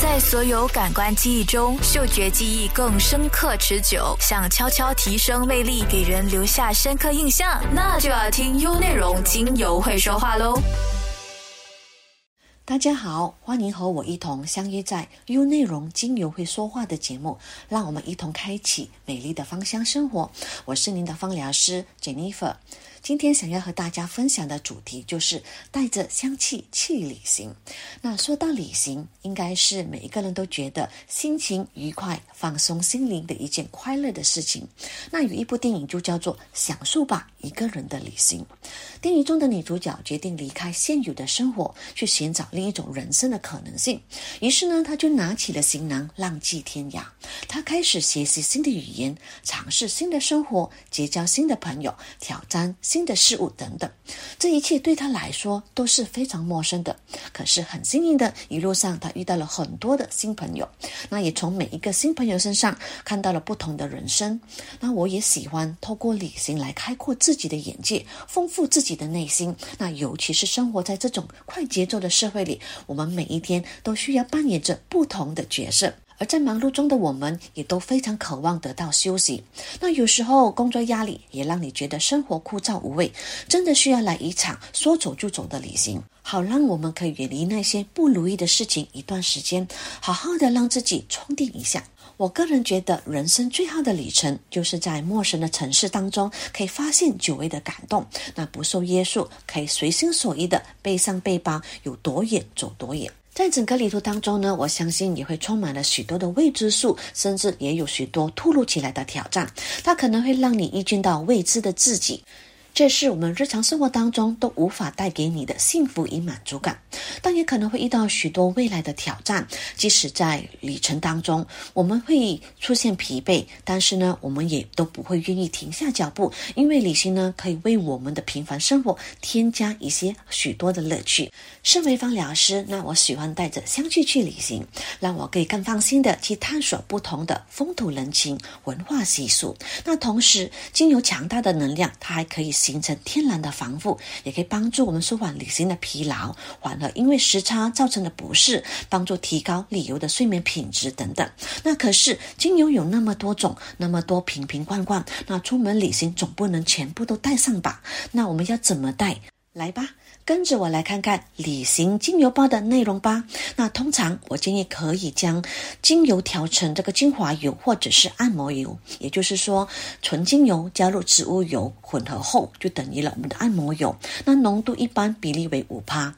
在所有感官记忆中，嗅觉记忆更深刻持久。想悄悄提升魅力，给人留下深刻印象，那就要听优内容精油会说话喽。大家好，欢迎和我一同相约在优内容精油会说话的节目，让我们一同开启美丽的芳香生活。我是您的芳疗师 Jennifer。今天想要和大家分享的主题就是带着香气去旅行。那说到旅行，应该是每一个人都觉得心情愉快、放松心灵的一件快乐的事情。那有一部电影就叫做《享受吧一个人的旅行》。电影中的女主角决定离开现有的生活，去寻找另一种人生的可能性。于是呢，她就拿起了行囊，浪迹天涯。她开始学习新的语言，尝试新的生活，结交新的朋友，挑战。新新的事物等等，这一切对他来说都是非常陌生的。可是很幸运的，一路上他遇到了很多的新朋友，那也从每一个新朋友身上看到了不同的人生。那我也喜欢透过旅行来开阔自己的眼界，丰富自己的内心。那尤其是生活在这种快节奏的社会里，我们每一天都需要扮演着不同的角色。而在忙碌中的我们，也都非常渴望得到休息。那有时候工作压力也让你觉得生活枯燥无味，真的需要来一场说走就走的旅行，好让我们可以远离那些不如意的事情一段时间，好好的让自己充电一下。我个人觉得，人生最好的旅程，就是在陌生的城市当中，可以发现久违的感动。那不受约束，可以随心所欲的背上背包，有多远走多远。在整个旅途当中呢，我相信也会充满了许多的未知数，甚至也有许多突如其来的挑战。它可能会让你遇见到未知的自己。这是我们日常生活当中都无法带给你的幸福与满足感，但也可能会遇到许多未来的挑战。即使在旅程当中，我们会出现疲惫，但是呢，我们也都不会愿意停下脚步，因为旅行呢，可以为我们的平凡生活添加一些许多的乐趣。身为芳疗师，那我喜欢带着香气去旅行，让我可以更放心的去探索不同的风土人情、文化习俗。那同时，经由强大的能量，它还可以。形成天然的防护，也可以帮助我们舒缓旅行的疲劳，缓和因为时差造成的不适，帮助提高旅游的睡眠品质等等。那可是精油有那么多种，那么多瓶瓶罐罐，那出门旅行总不能全部都带上吧？那我们要怎么带？来吧，跟着我来看看旅行精油包的内容吧。那通常我建议可以将精油调成这个精华油或者是按摩油，也就是说纯精油加入植物油混合后，就等于了我们的按摩油。那浓度一般比例为五趴。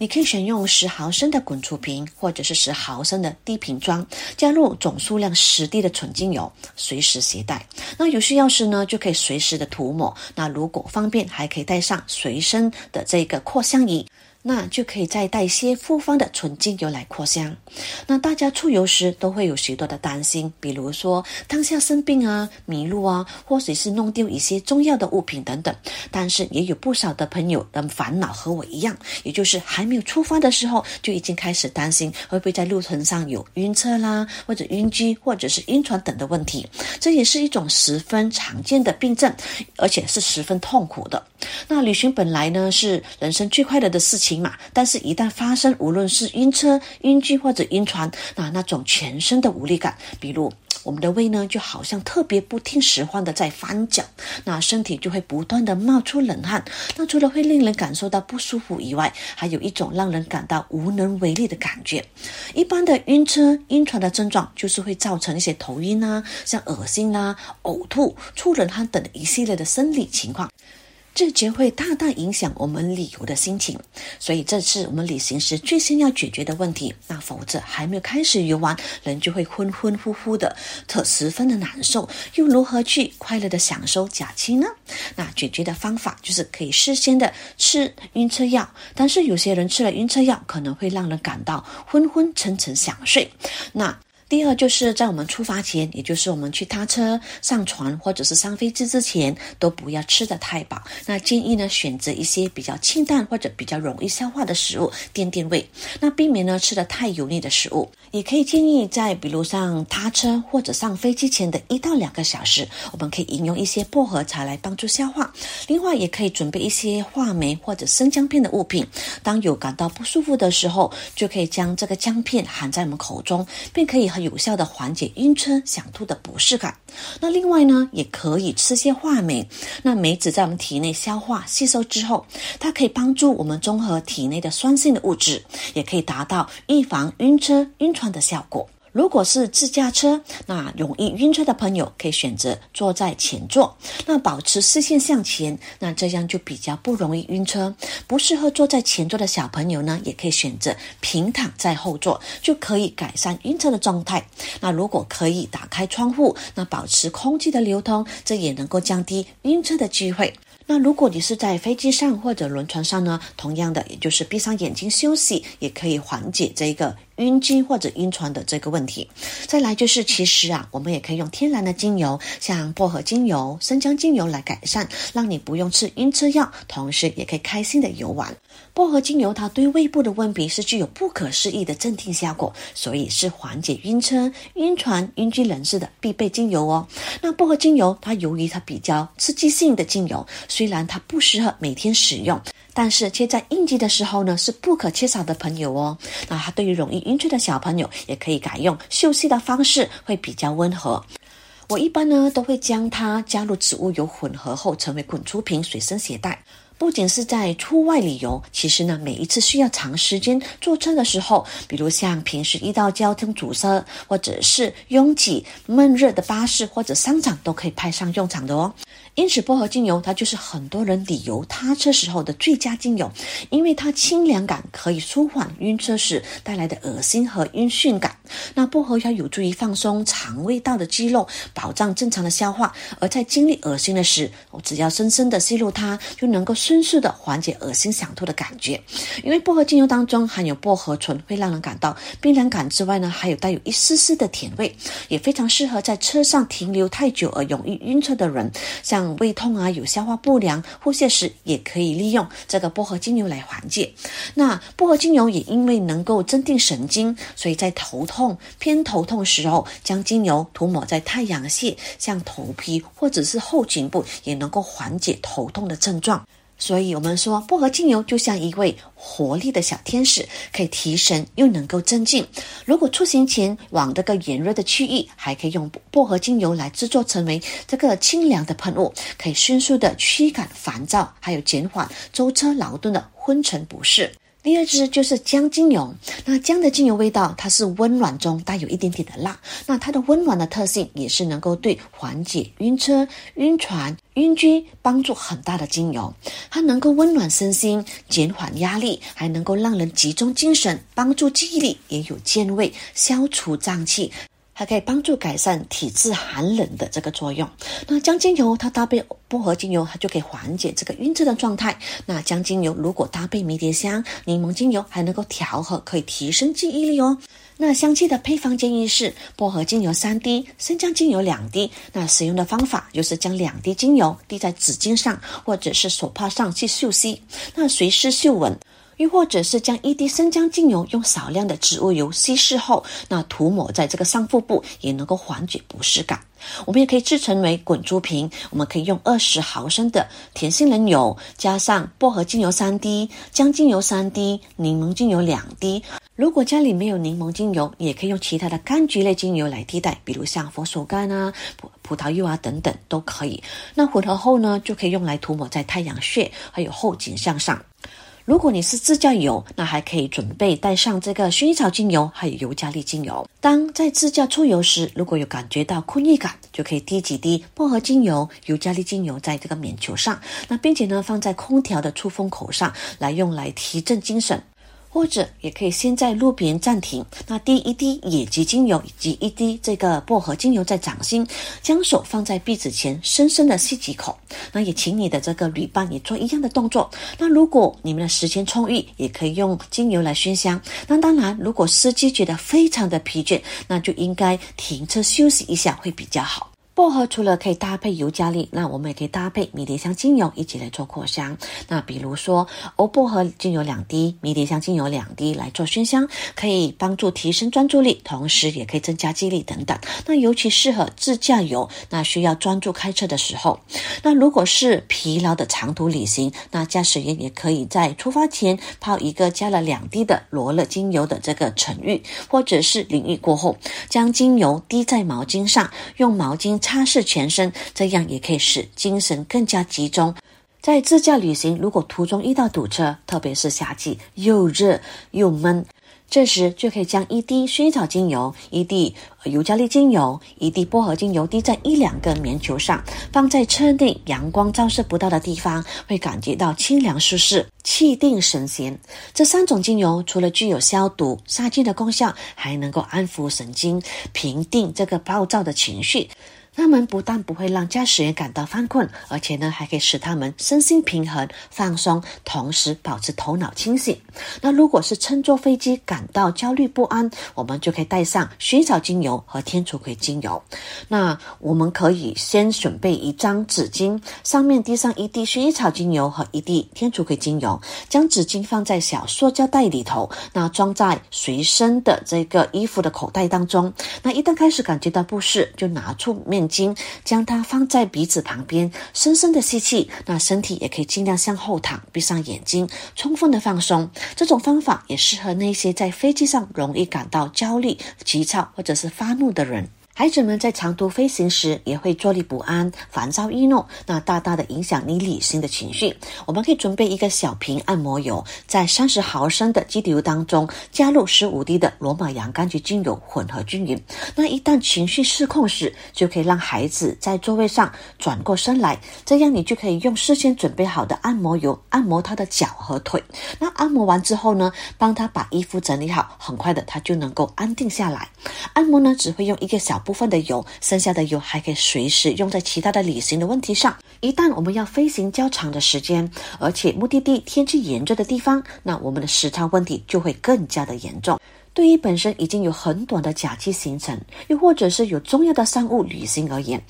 你可以选用十毫升的滚出瓶，或者是十毫升的滴瓶装，加入总数量十滴的纯精油，随时携带。那有需要时呢，就可以随时的涂抹。那如果方便，还可以带上随身的这个扩香仪。那就可以再带一些复方的纯精油来扩香。那大家出游时都会有许多的担心，比如说当下生病啊、迷路啊，或者是弄丢一些重要的物品等等。但是也有不少的朋友的烦恼和我一样，也就是还没有出发的时候就已经开始担心会不会在路程上有晕车啦，或者晕机，或者是晕船等的问题。这也是一种十分常见的病症，而且是十分痛苦的。那旅行本来呢是人生最快乐的事情。嘛，但是，一旦发生，无论是晕车、晕机或者晕船，那那种全身的无力感，比如 我们的胃呢，就好像特别不听使唤的在翻搅，那身体就会不断的冒出冷汗。那除了会令人感受到不舒服以外，还有一种让人感到无能为力的感觉。一般的晕车、晕船的症状，就是会造成一些头晕啊，像恶心啊、呕吐、出冷汗等一系列的生理情况。这将会大大影响我们旅游的心情，所以这是我们旅行时最先要解决的问题。那否则还没有开始游玩，人就会昏昏乎乎的，特十分的难受。又如何去快乐的享受假期呢？那解决的方法就是可以事先的吃晕车药，但是有些人吃了晕车药可能会让人感到昏昏沉沉想睡。那第二就是在我们出发前，也就是我们去搭车、上船或者是上飞机之前，都不要吃的太饱。那建议呢，选择一些比较清淡或者比较容易消化的食物垫垫胃。那避免呢吃的太油腻的食物。也可以建议在比如上搭车或者上飞机前的一到两个小时，我们可以饮用一些薄荷茶来帮助消化。另外，也可以准备一些话梅或者生姜片的物品。当有感到不舒服的时候，就可以将这个姜片含在我们口中，并可以很有效的缓解晕车、想吐的不适感。那另外呢，也可以吃些话梅。那梅子在我们体内消化吸收之后，它可以帮助我们中和体内的酸性的物质，也可以达到预防晕车、晕船的效果。如果是自驾车，那容易晕车的朋友可以选择坐在前座，那保持视线向前，那这样就比较不容易晕车。不适合坐在前座的小朋友呢，也可以选择平躺在后座，就可以改善晕车的状态。那如果可以打开窗户，那保持空气的流通，这也能够降低晕车的机会。那如果你是在飞机上或者轮船上呢，同样的，也就是闭上眼睛休息，也可以缓解这个。晕机或者晕船的这个问题，再来就是，其实啊，我们也可以用天然的精油，像薄荷精油、生姜精油来改善，让你不用吃晕车药，同时也可以开心的游玩。薄荷精油它对胃部的问题是具有不可思议的镇定效果，所以是缓解晕车、晕船、晕机人士的必备精油哦。那薄荷精油它由于它比较刺激性的精油，虽然它不适合每天使用。但是，却在应急的时候呢，是不可缺少的朋友哦。那它对于容易晕车的小朋友，也可以改用嗅吸的方式，会比较温和。我一般呢，都会将它加入植物油混合后，成为滚珠瓶，随身携带。不仅是在出外旅游，其实呢，每一次需要长时间坐车的时候，比如像平时遇到交通堵塞，或者是拥挤闷热的巴士或者商场，都可以派上用场的哦。因此，薄荷精油它就是很多人旅游他车时候的最佳精油，因为它清凉感可以舒缓晕车时带来的恶心和晕眩感。那薄荷要有助于放松肠胃道的肌肉，保障正常的消化。而在经历恶心的时，我只要深深的吸入它，就能够迅速的缓解恶心想吐的感觉。因为薄荷精油当中含有薄荷醇，会让人感到冰凉感之外呢，还有带有一丝丝的甜味，也非常适合在车上停留太久而容易晕车的人，像。胃痛啊，有消化不良、腹泻时，也可以利用这个薄荷精油来缓解。那薄荷精油也因为能够镇定神经，所以在头痛、偏头痛时候，将精油涂抹在太阳穴，像头皮或者是后颈部，也能够缓解头痛的症状。所以，我们说薄荷精油就像一位活力的小天使，可以提神又能够镇静。如果出行前往这个炎热的区域，还可以用薄荷精油来制作成为这个清凉的喷雾，可以迅速的驱赶烦躁，还有减缓舟车劳顿的昏沉不适。第二支就是姜精油，那姜的精油味道它是温暖中带有一点点的辣，那它的温暖的特性也是能够对缓解晕车、晕船、晕机帮助很大的精油。它能够温暖身心、减缓压力，还能够让人集中精神、帮助记忆力，也有健胃、消除胀气。它可以帮助改善体质寒冷的这个作用。那姜精油它搭配薄荷精油，它就可以缓解这个晕车的状态。那姜精油如果搭配迷迭香、柠檬精油，还能够调和，可以提升记忆力哦。那香气的配方建议是薄荷精油三滴，生姜精油两滴。那使用的方法就是将两滴精油滴在纸巾上或者是手帕上去嗅吸，那随时嗅闻。又或者是将一滴生姜精油用少量的植物油稀释后，那涂抹在这个上腹部，也能够缓解不适感。我们也可以制成为滚珠瓶，我们可以用二十毫升的甜杏仁油，加上薄荷精油三滴、姜精油三滴、柠檬精油两滴。如果家里没有柠檬精油，也可以用其他的柑橘类精油来替代，比如像佛手柑啊、葡葡萄柚啊等等都可以。那混合后呢，就可以用来涂抹在太阳穴还有后颈项上。如果你是自驾游，那还可以准备带上这个薰衣草精油，还有尤加利精油。当在自驾出游时，如果有感觉到困意感，就可以滴几滴薄荷精油、尤加利精油在这个棉球上，那并且呢放在空调的出风口上来用来提振精神。或者也可以先在路边暂停，那滴一滴野鸡精油以及一滴这个薄荷精油在掌心，将手放在鼻子前，深深的吸几口。那也请你的这个旅伴也做一样的动作。那如果你们的时间充裕，也可以用精油来熏香。那当然，如果司机觉得非常的疲倦，那就应该停车休息一下会比较好。薄荷除了可以搭配尤加利，那我们也可以搭配迷迭香精油一起来做扩香。那比如说，欧薄荷精油两滴，迷迭香精油两滴来做熏香，可以帮助提升专注力，同时也可以增加记忆力等等。那尤其适合自驾游，那需要专注开车的时候。那如果是疲劳的长途旅行，那驾驶员也可以在出发前泡一个加了两滴的罗勒精油的这个晨浴，或者是淋浴过后，将精油滴在毛巾上，用毛巾。擦拭全身，这样也可以使精神更加集中。在自驾旅行，如果途中遇到堵车，特别是夏季又热又闷，这时就可以将一滴薰衣草精油、一滴尤加利精油、一滴薄荷精油滴在一两个棉球上，放在车内阳光照射不到的地方，会感觉到清凉舒适、气定神闲。这三种精油除了具有消毒杀菌的功效，还能够安抚神经，平定这个暴躁的情绪。它们不但不会让驾驶员感到犯困，而且呢，还可以使他们身心平衡、放松，同时保持头脑清醒。那如果是乘坐飞机感到焦虑不安，我们就可以带上薰衣草精油和天竺葵精油。那我们可以先准备一张纸巾，上面滴上一滴薰衣草精油和一滴天竺葵精油，将纸巾放在小塑胶袋里头，那装在随身的这个衣服的口袋当中。那一旦开始感觉到不适，就拿出面。将它放在鼻子旁边，深深的吸气。那身体也可以尽量向后躺，闭上眼睛，充分的放松。这种方法也适合那些在飞机上容易感到焦虑、急躁或者是发怒的人。孩子们在长途飞行时也会坐立不安、烦躁易怒，那大大的影响你旅行的情绪。我们可以准备一个小瓶按摩油，在三十毫升的基底油当中加入十五滴的罗马洋甘菊精油，混合均匀。那一旦情绪失控时，就可以让孩子在座位上转过身来，这样你就可以用事先准备好的按摩油按摩他的脚和腿。那按摩完之后呢，帮他把衣服整理好，很快的他就能够安定下来。按摩呢，只会用一个小。部分的油，剩下的油还可以随时用在其他的旅行的问题上。一旦我们要飞行较长的时间，而且目的地天气炎热的地方，那我们的时差问题就会更加的严重。对于本身已经有很短的假期行程，又或者是有重要的商务旅行而言。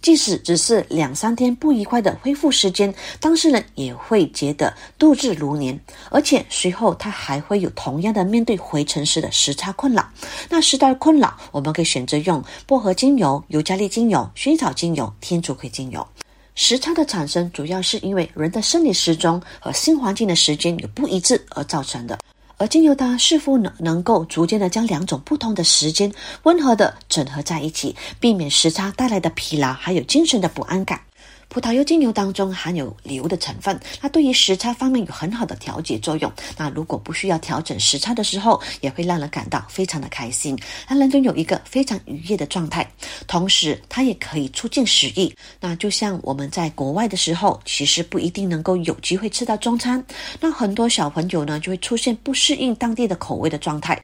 即使只是两三天不愉快的恢复时间，当事人也会觉得度日如年，而且随后他还会有同样的面对回程时的时差困扰。那时代困扰，我们可以选择用薄荷精油、尤加利精油、薰衣草精油、天竺葵精油。时差的产生主要是因为人的生理时钟和新环境的时间有不一致而造成的。而精油它是否能能够逐渐的将两种不同的时间温和的整合在一起，避免时差带来的疲劳，还有精神的不安感。葡萄柚精油当中含有硫的成分，它对于时差方面有很好的调节作用。那如果不需要调整时差的时候，也会让人感到非常的开心，让人拥有一个非常愉悦的状态。同时，它也可以促进食欲。那就像我们在国外的时候，其实不一定能够有机会吃到中餐，那很多小朋友呢就会出现不适应当地的口味的状态。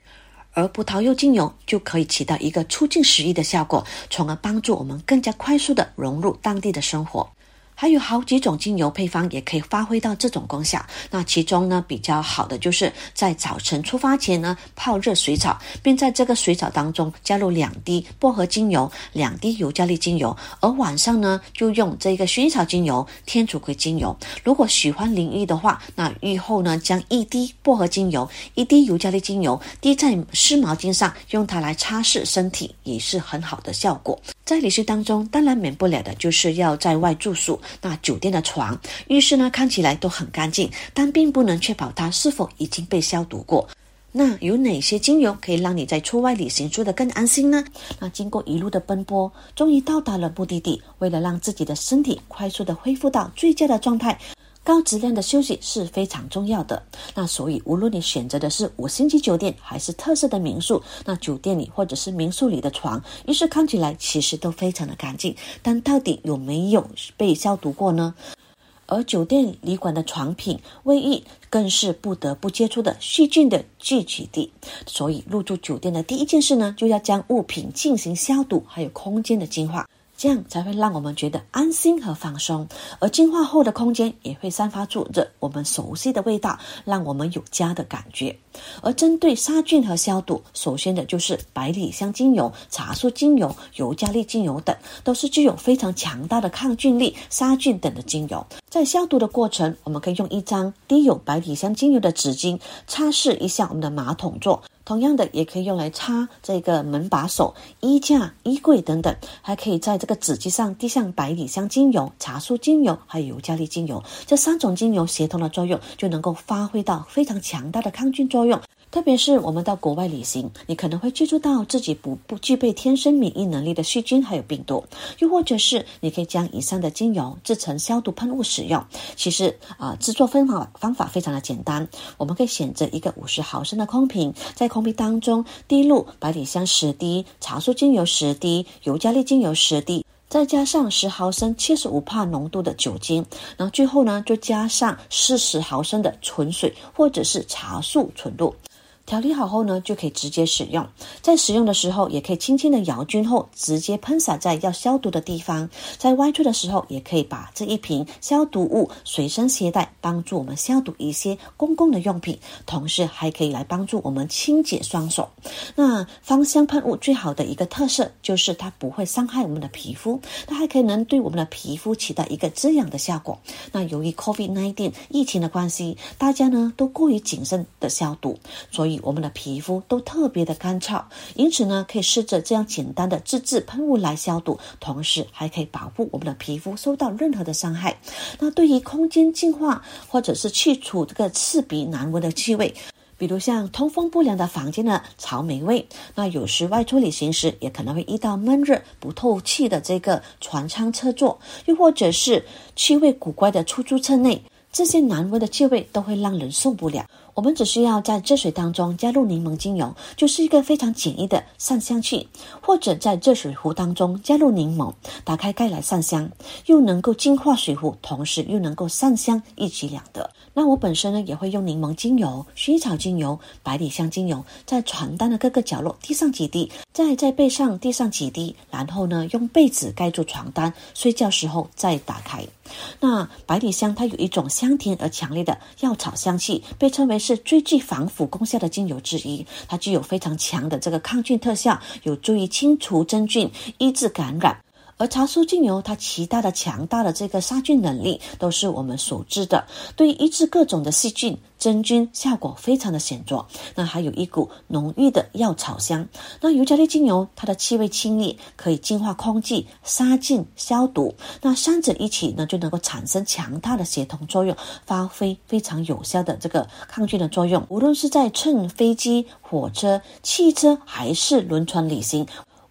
而葡萄柚精油就可以起到一个促进食欲的效果，从而帮助我们更加快速的融入当地的生活。还有好几种精油配方也可以发挥到这种功效。那其中呢，比较好的就是在早晨出发前呢，泡热水澡，并在这个水澡当中加入两滴薄荷精油、两滴尤加利精油，而晚上呢，就用这个薰衣草精油、天竺葵精油。如果喜欢淋浴的话，那浴后呢，将一滴薄荷精油、一滴尤加利精油滴在湿毛巾上，用它来擦拭身体，也是很好的效果。在旅行当中，当然免不了的就是要在外住宿。那酒店的床、浴室呢，看起来都很干净，但并不能确保它是否已经被消毒过。那有哪些精油可以让你在出外旅行住得更安心呢？那经过一路的奔波，终于到达了目的地，为了让自己的身体快速的恢复到最佳的状态。高质量的休息是非常重要的。那所以，无论你选择的是五星级酒店还是特色的民宿，那酒店里或者是民宿里的床，浴室看起来其实都非常的干净，但到底有没有被消毒过呢？而酒店旅馆的床品、卫浴更是不得不接触的细菌的聚集地。所以，入住酒店的第一件事呢，就要将物品进行消毒，还有空间的净化。这样才会让我们觉得安心和放松，而净化后的空间也会散发出着我们熟悉的味道，让我们有家的感觉。而针对杀菌和消毒，首先的就是百里香精油、茶树精油、尤加利精油等，都是具有非常强大的抗菌力、杀菌等的精油。在消毒的过程，我们可以用一张滴有百里香精油的纸巾擦拭一下我们的马桶座。同样的，也可以用来擦这个门把手、衣架、衣柜等等，还可以在这个纸巾上滴上百里香精油、茶树精油，还有尤加利精油，这三种精油协同的作用，就能够发挥到非常强大的抗菌作用。特别是我们到国外旅行，你可能会接触到自己不不具备天生免疫能力的细菌还有病毒，又或者是你可以将以上的精油制成消毒喷雾使用。其实啊，制作方法方法非常的简单，我们可以选择一个五十毫升的空瓶，在空瓶当中滴入百里香十滴、茶树精油十滴、尤加利精油十滴，再加上十毫升七十五帕浓度的酒精，然后最后呢就加上四十毫升的纯水或者是茶树纯露。调理好后呢，就可以直接使用。在使用的时候，也可以轻轻的摇均后，直接喷洒在要消毒的地方。在外出的时候，也可以把这一瓶消毒物随身携带，帮助我们消毒一些公共的用品，同时还可以来帮助我们清洁双手。那芳香喷雾最好的一个特色就是它不会伤害我们的皮肤，它还可以能对我们的皮肤起到一个滋养的效果。那由于 COVID-19 疫情的关系，大家呢都过于谨慎的消毒，所以。我们的皮肤都特别的干燥，因此呢，可以试着这样简单的自制喷雾来消毒，同时还可以保护我们的皮肤受到任何的伤害。那对于空间净化或者是去除这个刺鼻难闻的气味，比如像通风不良的房间的草莓味，那有时外出旅行时也可能会遇到闷热不透气的这个船舱车座，又或者是气味古怪的出租车内，这些难闻的气味都会让人受不了。我们只需要在热水当中加入柠檬精油，就是一个非常简易的散香器；或者在热水壶当中加入柠檬，打开盖来散香，又能够净化水壶，同时又能够散香，一举两得。那我本身呢，也会用柠檬精油、薰衣草精油、百里香精油，在床单的各个角落滴上几滴，再在背上滴上几滴，然后呢，用被子盖住床单，睡觉时候再打开。那百里香它有一种香甜而强烈的药草香气，被称为是最具防腐功效的精油之一。它具有非常强的这个抗菌特效，有助于清除真菌、抑制感染。而茶树精油，它其他的强大的这个杀菌能力都是我们所知的，对于抑制各种的细菌、真菌效果非常的显著。那还有一股浓郁的药草香。那尤加利精油，它的气味清冽，可以净化空气、杀菌、消毒。那三者一起呢，就能够产生强大的协同作用，发挥非常有效的这个抗菌的作用。无论是在乘飞机、火车、汽车还是轮船旅行。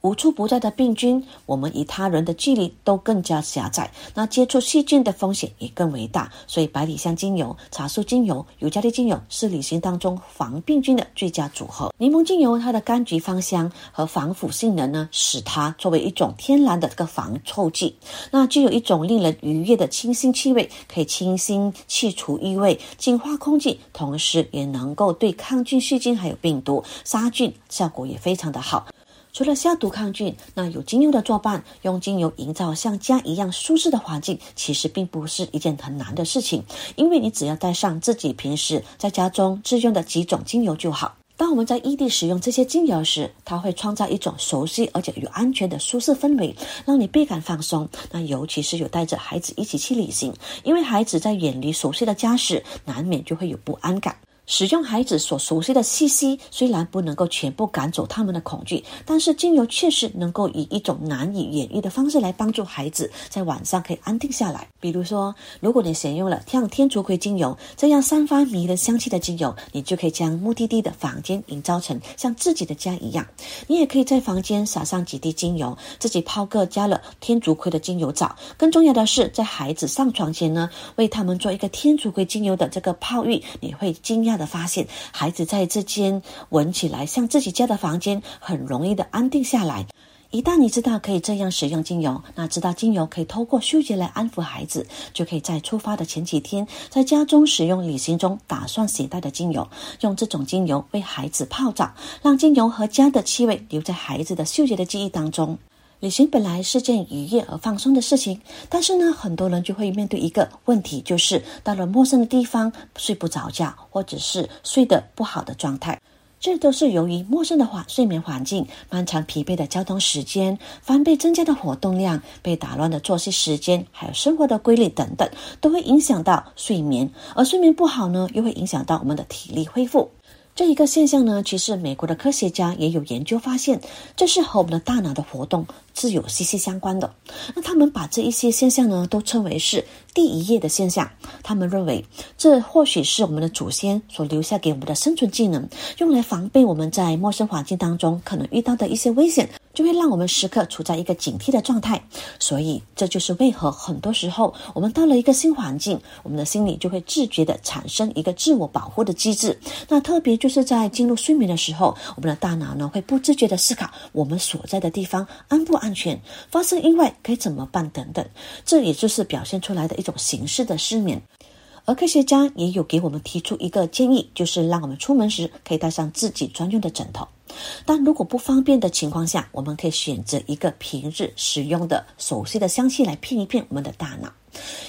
无处不在的病菌，我们与他人的距离都更加狭窄，那接触细菌的风险也更为大。所以，百里香精油、茶树精油、尤加利精油是旅行当中防病菌的最佳组合。柠檬精油它的柑橘芳香和防腐性能呢，使它作为一种天然的这个防臭剂，那具有一种令人愉悦的清新气味，可以清新去除异味、净化空气，同时也能够对抗菌细菌还有病毒杀菌，效果也非常的好。除了消毒抗菌，那有精油的作伴，用精油营造像家一样舒适的环境，其实并不是一件很难的事情。因为你只要带上自己平时在家中自用的几种精油就好。当我们在异地使用这些精油时，它会创造一种熟悉而且又安全的舒适氛围，让你倍感放松。那尤其是有带着孩子一起去旅行，因为孩子在远离熟悉的家时，难免就会有不安感。使用孩子所熟悉的气息，虽然不能够全部赶走他们的恐惧，但是精油确实能够以一种难以言喻的方式来帮助孩子在晚上可以安定下来。比如说，如果你选用了像天竺葵精油这样散发迷人香气的精油，你就可以将目的地的房间营造成像自己的家一样。你也可以在房间撒上几滴精油，自己泡个加了天竺葵的精油澡。更重要的是，在孩子上床前呢，为他们做一个天竺葵精油的这个泡浴，你会惊讶。的发现，孩子在这间闻起来像自己家的房间，很容易的安定下来。一旦你知道可以这样使用精油，那知道精油可以透过嗅觉来安抚孩子，就可以在出发的前几天，在家中使用旅行中打算携带的精油，用这种精油为孩子泡澡，让精油和家的气味留在孩子的嗅觉的记忆当中。旅行本来是件愉悦而放松的事情，但是呢，很多人就会面对一个问题，就是到了陌生的地方睡不着觉，或者是睡得不好的状态。这都是由于陌生的环睡眠环境、漫长疲惫的交通时间、翻倍增加的活动量、被打乱的作息时间，还有生活的规律等等，都会影响到睡眠。而睡眠不好呢，又会影响到我们的体力恢复。这一个现象呢，其实美国的科学家也有研究发现，这是和我们的大脑的活动是有息息相关的。那他们把这一些现象呢，都称为是第一页的现象。他们认为，这或许是我们的祖先所留下给我们的生存技能，用来防备我们在陌生环境当中可能遇到的一些危险。就会让我们时刻处在一个警惕的状态，所以这就是为何很多时候我们到了一个新环境，我们的心里就会自觉的产生一个自我保护的机制。那特别就是在进入睡眠的时候，我们的大脑呢会不自觉的思考我们所在的地方安不安全，发生意外该怎么办等等。这也就是表现出来的一种形式的失眠。而科学家也有给我们提出一个建议，就是让我们出门时可以带上自己专用的枕头。但如果不方便的情况下，我们可以选择一个平日使用的熟悉的香气来骗一骗我们的大脑。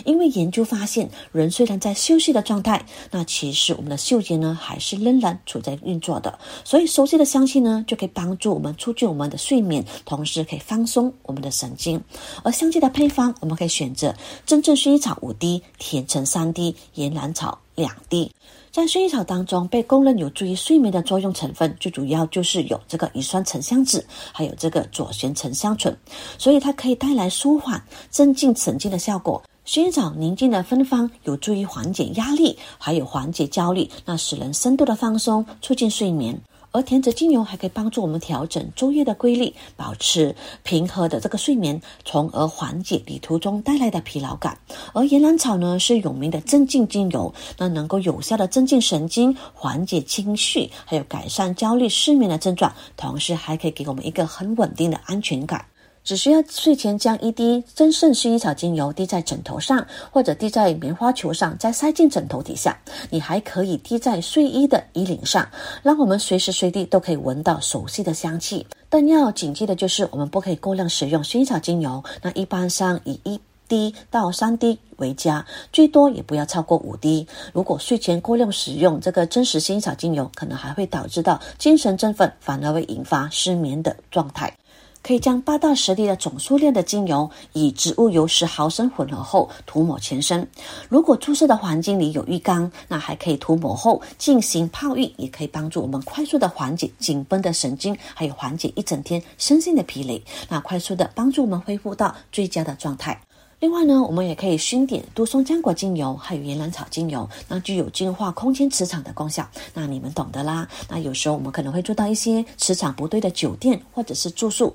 因为研究发现，人虽然在休息的状态，那其实我们的嗅觉呢还是仍然处在运作的。所以熟悉的香气呢就可以帮助我们促进我们的睡眠，同时可以放松我们的神经。而香气的配方，我们可以选择真正薰衣草五滴、甜橙三滴、岩兰草两滴。在薰衣草当中，被公认有助于睡眠的作用成分，最主要就是有这个乙酸沉香酯，还有这个左旋沉香醇，所以它可以带来舒缓、镇静神经的效果。薰衣草宁静的芬芳有助于缓解压力，还有缓解焦虑，那使人深度的放松，促进睡眠。而甜橙精油还可以帮助我们调整昼夜的规律，保持平和的这个睡眠，从而缓解旅途中带来的疲劳感。而岩兰草呢是有名的镇静精油，那能够有效的镇静神经，缓解情绪，还有改善焦虑失眠的症状，同时还可以给我们一个很稳定的安全感。只需要睡前将一滴真正薰衣草精油滴在枕头上，或者滴在棉花球上，再塞进枕头底下。你还可以滴在睡衣的衣领上，让我们随时随地都可以闻到熟悉的香气。但要谨记的就是，我们不可以过量使用薰衣草精油。那一般上以一滴到三滴为佳，最多也不要超过五滴。如果睡前过量使用这个真实薰衣草精油，可能还会导致到精神振奋，反而会引发失眠的状态。可以将八到十滴的总数量的精油，以植物油十毫升混合后涂抹全身。如果住宿的环境里有浴缸，那还可以涂抹后进行泡浴，也可以帮助我们快速的缓解紧绷的神经，还有缓解一整天身心的疲累，那快速的帮助我们恢复到最佳的状态。另外呢，我们也可以熏点杜松浆果精油，还有岩兰草精油，那具有净化空间磁场的功效。那你们懂得啦。那有时候我们可能会住到一些磁场不对的酒店或者是住宿。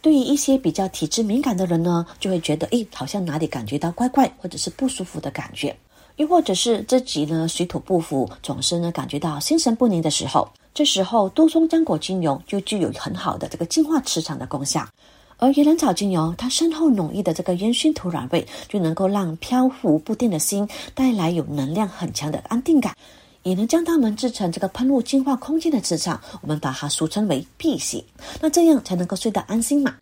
对于一些比较体质敏感的人呢，就会觉得，诶，好像哪里感觉到怪怪，或者是不舒服的感觉，又或者是自己呢水土不服，总是呢感觉到心神不宁的时候，这时候杜松浆果精油就具有很好的这个净化磁场的功效，而野兰草精油它深厚浓郁的这个烟熏土壤味，就能够让飘浮不定的心带来有能量很强的安定感。也能将它们制成这个喷雾净化空间的磁场，我们把它俗称为辟邪，那这样才能够睡得安心嘛。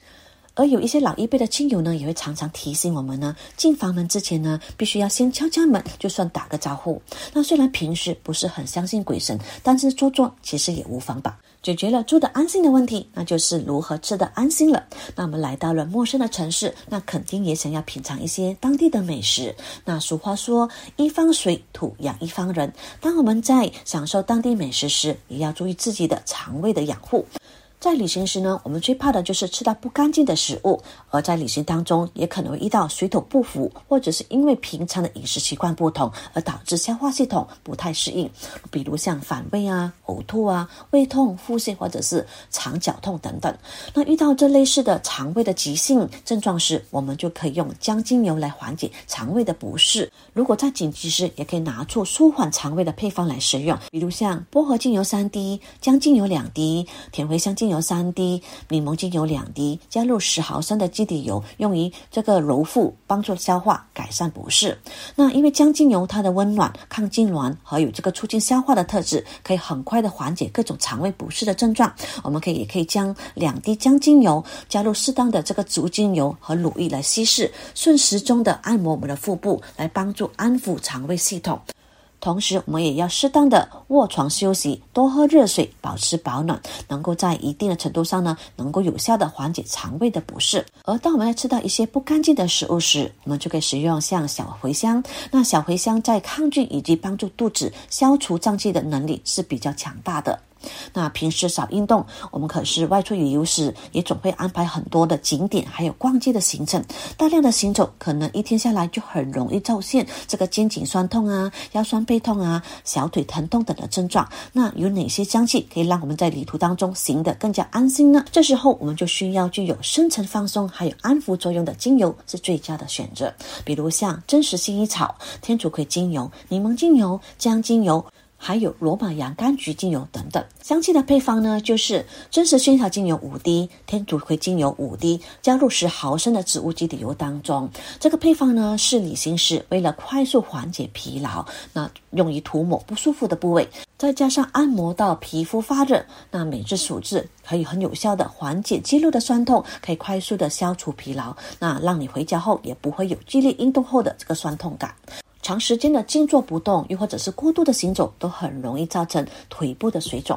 而有一些老一辈的亲友呢，也会常常提醒我们呢，进房门之前呢，必须要先敲敲门，就算打个招呼。那虽然平时不是很相信鬼神，但是做做其实也无妨吧。解决了住的安心的问题，那就是如何吃的安心了。那我们来到了陌生的城市，那肯定也想要品尝一些当地的美食。那俗话说，一方水土养一方人。当我们在享受当地美食时，也要注意自己的肠胃的养护。在旅行时呢，我们最怕的就是吃到不干净的食物；而在旅行当中，也可能会遇到水土不服，或者是因为平常的饮食习惯不同而导致消化系统不太适应，比如像反胃啊、呕吐啊、胃痛、腹泻或者是肠绞痛等等。那遇到这类似的肠胃的急性症状时，我们就可以用姜精油来缓解肠胃的不适。如果在紧急时，也可以拿出舒缓肠胃的配方来使用，比如像薄荷精油三滴、姜精油两滴、甜茴香精油。三滴，柠檬精油两滴，加入十毫升的基底油，用于这个揉腹，帮助消化，改善不适。那因为姜精油它的温暖、抗痉挛和有这个促进消化的特质，可以很快的缓解各种肠胃不适的症状。我们可以也可以将两滴姜精油加入适当的这个植物精油和乳液来稀释，顺时钟的按摩我们的腹部，来帮助安抚肠胃系统。同时，我们也要适当的卧床休息，多喝热水，保持保暖，能够在一定的程度上呢，能够有效的缓解肠胃的不适。而当我们在吃到一些不干净的食物时，我们就可以使用像小茴香。那小茴香在抗菌以及帮助肚子消除胀气的能力是比较强大的。那平时少运动，我们可是外出旅游时也总会安排很多的景点，还有逛街的行程。大量的行走，可能一天下来就很容易出现这个肩颈酸痛啊、腰酸背痛啊、小腿疼痛等的症状。那有哪些香气可以让我们在旅途当中行得更加安心呢？这时候我们就需要具有深层放松还有安抚作用的精油是最佳的选择，比如像真实薰衣草、天竺葵精油、柠檬精油、姜精油。还有罗马洋甘菊精油等等，香气的配方呢，就是真实薰衣草精油五滴，天竺葵精油五滴，加入十毫升的植物基底油当中。这个配方呢，是旅行时为了快速缓解疲劳，那用于涂抹不舒服的部位，再加上按摩到皮肤发热，那每次数次可以很有效的缓解肌肉的酸痛，可以快速的消除疲劳，那让你回家后也不会有剧烈运动后的这个酸痛感。长时间的静坐不动，又或者是过度的行走，都很容易造成腿部的水肿。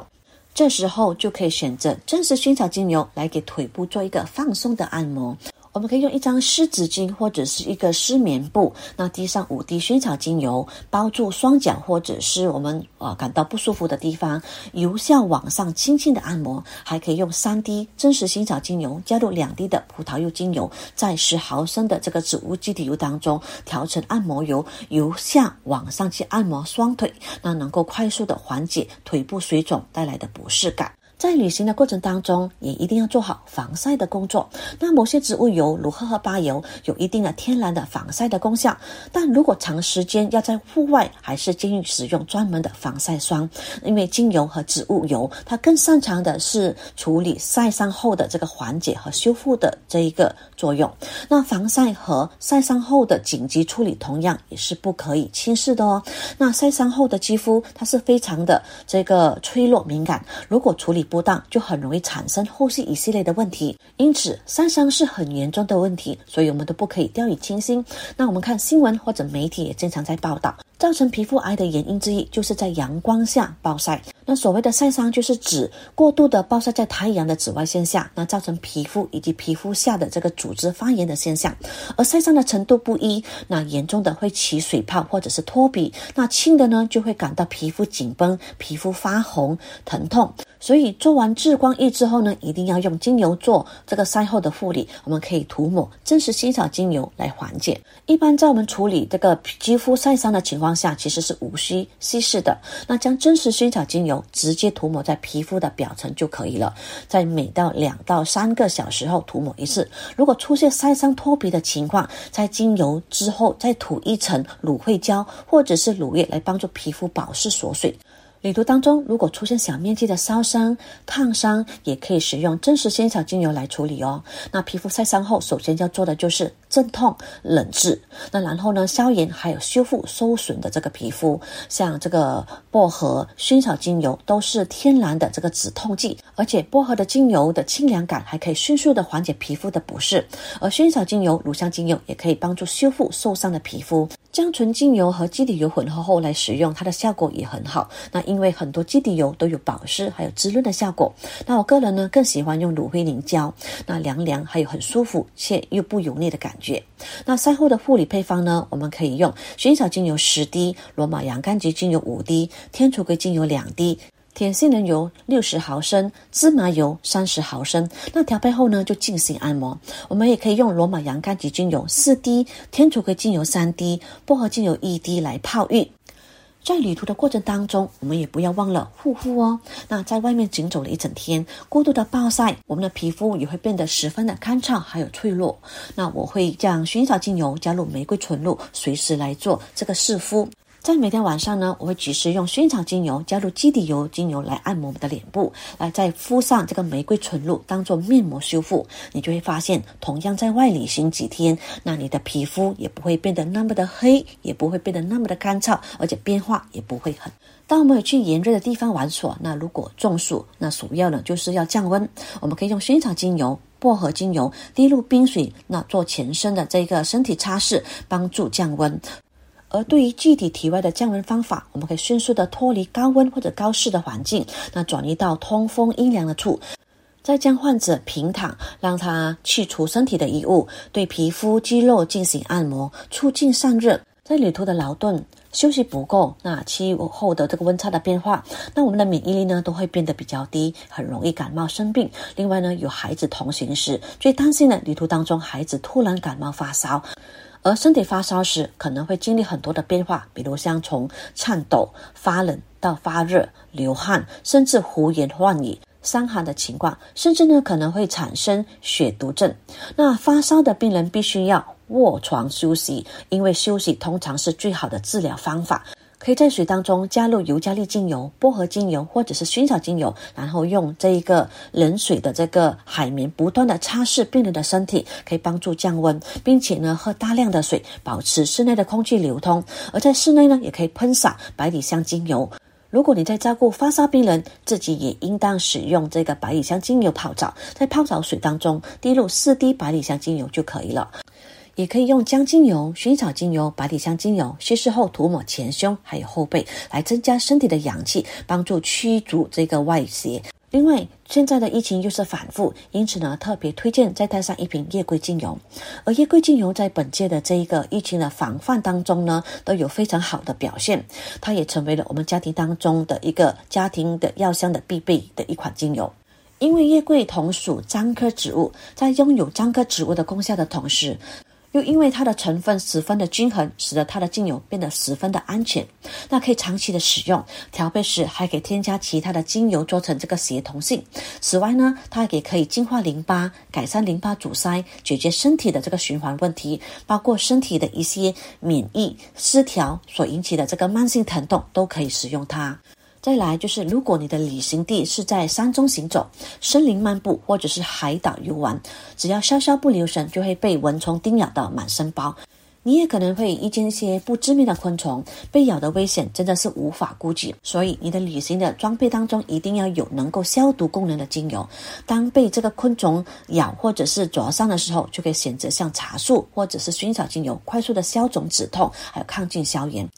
这时候就可以选择真实薰衣草精油来给腿部做一个放松的按摩。我们可以用一张湿纸巾或者是一个湿棉布，那滴上五滴薰草精油，包住双脚或者是我们呃感到不舒服的地方，由下往上轻轻的按摩。还可以用三滴真实薰草精油，加入两滴的葡萄柚精油，在十毫升的这个植物基底油当中调成按摩油，由下往上去按摩双腿，那能够快速的缓解腿部水肿带来的不适感。在旅行的过程当中，也一定要做好防晒的工作。那某些植物油，如荷荷巴油，有一定的天然的防晒的功效。但如果长时间要在户外，还是建议使用专门的防晒霜。因为精油和植物油，它更擅长的是处理晒伤后的这个缓解和修复的这一个作用。那防晒和晒伤后的紧急处理，同样也是不可以轻视的哦。那晒伤后的肌肤，它是非常的这个脆弱敏感，如果处理。不当就很容易产生后续一系列的问题，因此晒伤是很严重的问题，所以我们都不可以掉以轻心。那我们看新闻或者媒体也经常在报道。造成皮肤癌的原因之一，就是在阳光下暴晒。那所谓的晒伤，就是指过度的暴晒在太阳的紫外线下，那造成皮肤以及皮肤下的这个组织发炎的现象。而晒伤的程度不一，那严重的会起水泡或者是脱皮，那轻的呢就会感到皮肤紧绷、皮肤发红、疼痛。所以做完治光浴之后呢，一定要用精油做这个晒后的护理。我们可以涂抹真实薰衣草精油来缓解。一般在我们处理这个肌肤晒伤的情况。下其实是无需稀释的，那将真实薰衣草精油直接涂抹在皮肤的表层就可以了，在每到两到三个小时后涂抹一次。如果出现晒伤脱皮的情况，在精油之后再涂一层芦荟胶或者是乳液来帮助皮肤保湿锁水。旅途当中，如果出现小面积的烧伤、烫伤，也可以使用真实仙草精油来处理哦。那皮肤晒伤后，首先要做的就是镇痛、冷治。那然后呢，消炎还有修复受损的这个皮肤。像这个薄荷、薰草精油都是天然的这个止痛剂，而且薄荷的精油的清凉感还可以迅速的缓解皮肤的不适，而薰草精油、乳香精油也可以帮助修复受伤的皮肤。将纯精油和基底油混合后来使用，它的效果也很好。那因为很多基底油都有保湿还有滋润的效果。那我个人呢更喜欢用芦荟凝胶，那凉凉还有很舒服且又不油腻的感觉。那赛后的护理配方呢，我们可以用薰衣草精油十滴，罗马洋甘菊精油五滴，天竺葵精油两滴。甜杏仁油六十毫升，芝麻油三十毫升。那调配后呢，就进行按摩。我们也可以用罗马洋甘菊精油四滴，天竺葵精油三滴，薄荷精油一滴来泡浴。在旅途的过程当中，我们也不要忘了护肤哦。那在外面行走了一整天，过度的暴晒，我们的皮肤也会变得十分的干燥，还有脆弱。那我会将薰衣草精油加入玫瑰纯露，随时来做这个试敷。在每天晚上呢，我会及时用薰衣草精油加入基底油精油来按摩我们的脸部，来再敷上这个玫瑰纯露当做面膜修复。你就会发现，同样在外旅行几天，那你的皮肤也不会变得那么的黑，也不会变得那么的干燥，而且变化也不会很。当我们有去炎热的地方玩耍，那如果中暑，那首要呢就是要降温。我们可以用薰衣草精油、薄荷精油滴入冰水，那做全身的这个身体擦拭，帮助降温。而对于具体体外的降温方法，我们可以迅速的脱离高温或者高湿的环境，那转移到通风阴凉的处，再将患者平躺，让他去除身体的衣物，对皮肤肌肉进行按摩，促进散热。在旅途的劳顿休息不够，那气候的这个温差的变化，那我们的免疫力呢都会变得比较低，很容易感冒生病。另外呢，有孩子同行时，最担心的旅途当中孩子突然感冒发烧。而身体发烧时，可能会经历很多的变化，比如像从颤抖、发冷到发热、流汗，甚至胡言乱语、伤寒的情况，甚至呢可能会产生血毒症。那发烧的病人必须要卧床休息，因为休息通常是最好的治疗方法。可以在水当中加入尤加利精油、薄荷精油或者是薰草精油，然后用这一个冷水的这个海绵不断的擦拭病人的身体，可以帮助降温，并且呢喝大量的水，保持室内的空气流通。而在室内呢，也可以喷洒百里香精油。如果你在照顾发烧病人，自己也应当使用这个百里香精油泡澡，在泡澡水当中滴入四滴百里香精油就可以了。也可以用姜精油、薰衣草精油、百里香精油稀释后涂抹前胸还有后背，来增加身体的阳气，帮助驱逐这个外邪。另外，现在的疫情又是反复，因此呢，特别推荐再带上一瓶月桂精油。而月桂精油在本届的这一个疫情的防范当中呢，都有非常好的表现。它也成为了我们家庭当中的一个家庭的药箱的必备的一款精油。因为月桂同属樟科植物，在拥有樟科植物的功效的同时，又因为它的成分十分的均衡，使得它的精油变得十分的安全，那可以长期的使用。调配时还可以添加其他的精油做成这个协同性。此外呢，它也可以净化淋巴，改善淋巴阻塞，解决身体的这个循环问题，包括身体的一些免疫失调所引起的这个慢性疼痛，都可以使用它。再来就是，如果你的旅行地是在山中行走、森林漫步，或者是海岛游玩，只要稍稍不留神，就会被蚊虫叮咬到满身包。你也可能会遇见一些不知名的昆虫，被咬的危险真的是无法估计。所以，你的旅行的装备当中一定要有能够消毒功能的精油。当被这个昆虫咬或者是灼伤的时候，就可以选择像茶树或者是薰衣草精油，快速的消肿止痛，还有抗菌消炎。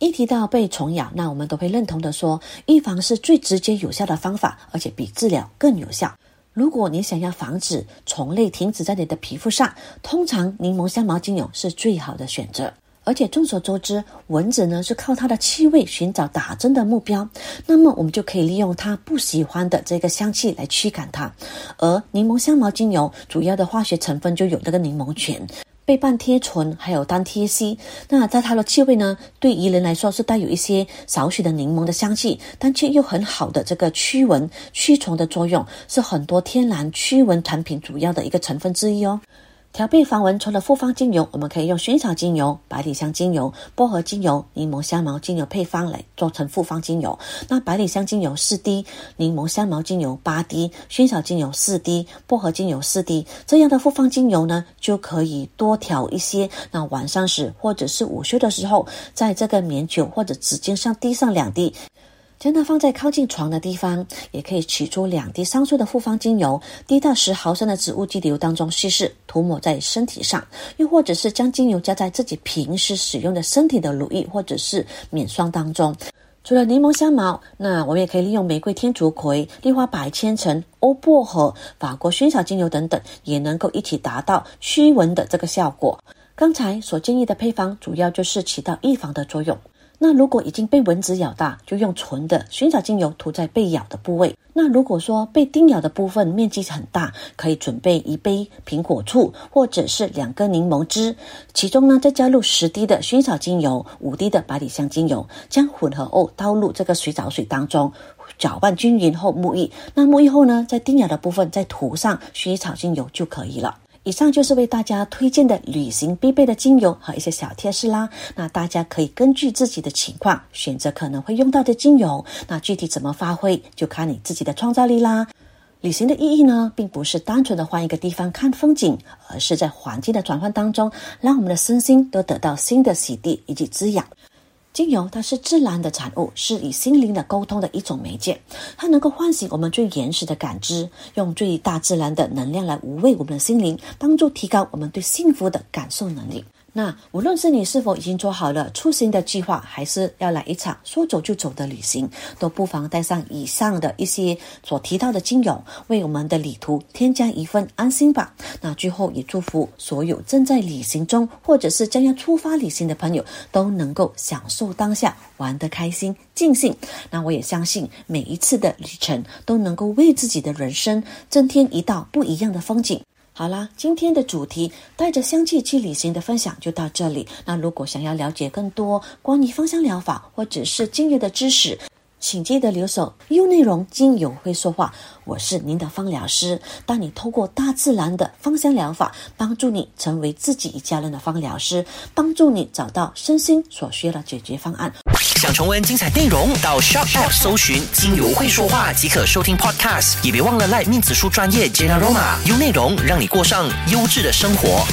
一提到被虫咬，那我们都会认同的说，预防是最直接有效的方法，而且比治疗更有效。如果你想要防止虫类停止在你的皮肤上，通常柠檬香茅精油是最好的选择。而且众所周知，蚊子呢是靠它的气味寻找打针的目标，那么我们就可以利用它不喜欢的这个香气来驱赶它。而柠檬香茅精油主要的化学成分就有这个柠檬醛。倍半贴醇还有单萜烯，那在它的气味呢，对于人来说是带有一些少许的柠檬的香气，但却又很好的这个驱蚊驱虫的作用，是很多天然驱蚊产品主要的一个成分之一哦。调配防蚊虫的复方精油，我们可以用薰衣草精油、百里香精油、薄荷精油、柠檬香茅精油配方来做成复方精油。那百里香精油四滴，柠檬香茅精油八滴，薰衣草精油四滴，薄荷精油四滴，这样的复方精油呢，就可以多调一些。那晚上时或者是午休的时候，在这个棉球或者纸巾上滴上两滴。将它放在靠近床的地方，也可以取出两滴上述的复方精油，滴到十毫升的植物基底油当中稀释，涂抹在身体上；又或者是将精油加在自己平时使用的身体的乳液或者是面霜当中。除了柠檬香茅，那我们也可以利用玫瑰天竺葵、丽花百千层、欧薄荷、法国薰衣草精油等等，也能够一起达到驱蚊的这个效果。刚才所建议的配方，主要就是起到预防的作用。那如果已经被蚊子咬大，就用纯的薰衣草精油涂在被咬的部位。那如果说被叮咬的部分面积很大，可以准备一杯苹果醋或者是两根柠檬汁，其中呢再加入十滴的薰衣草精油，五滴的百里香精油，将混合物倒入这个洗澡水当中，搅拌均匀后沐浴。那沐浴后呢，在叮咬的部分再涂上薰衣草精油就可以了。以上就是为大家推荐的旅行必备的精油和一些小贴士啦。那大家可以根据自己的情况选择可能会用到的精油。那具体怎么发挥，就看你自己的创造力啦。旅行的意义呢，并不是单纯的换一个地方看风景，而是在环境的转换当中，让我们的身心都得到新的洗涤以及滋养。精油它是自然的产物，是与心灵的沟通的一种媒介，它能够唤醒我们最原始的感知，用最大自然的能量来无畏我们的心灵，帮助提高我们对幸福的感受能力。那无论是你是否已经做好了出行的计划，还是要来一场说走就走的旅行，都不妨带上以上的一些所提到的精油，为我们的旅途添加一份安心吧。那最后也祝福所有正在旅行中，或者是将要出发旅行的朋友，都能够享受当下，玩得开心、尽兴。那我也相信每一次的旅程都能够为自己的人生增添一道不一样的风景。好啦，今天的主题带着香气去旅行的分享就到这里。那如果想要了解更多关于芳香疗法或者是精油的知识，请记得留守优内容精油会说话。我是您的芳疗师，带你透过大自然的芳香疗法，帮助你成为自己一家人的芳疗师，帮助你找到身心所需的解决方案。想重温精彩内容，到 Shop App 搜寻“精油会说话”即可收听 Podcast。也别忘了赖面子书专业 Jenaroma，优内容让你过上优质的生活。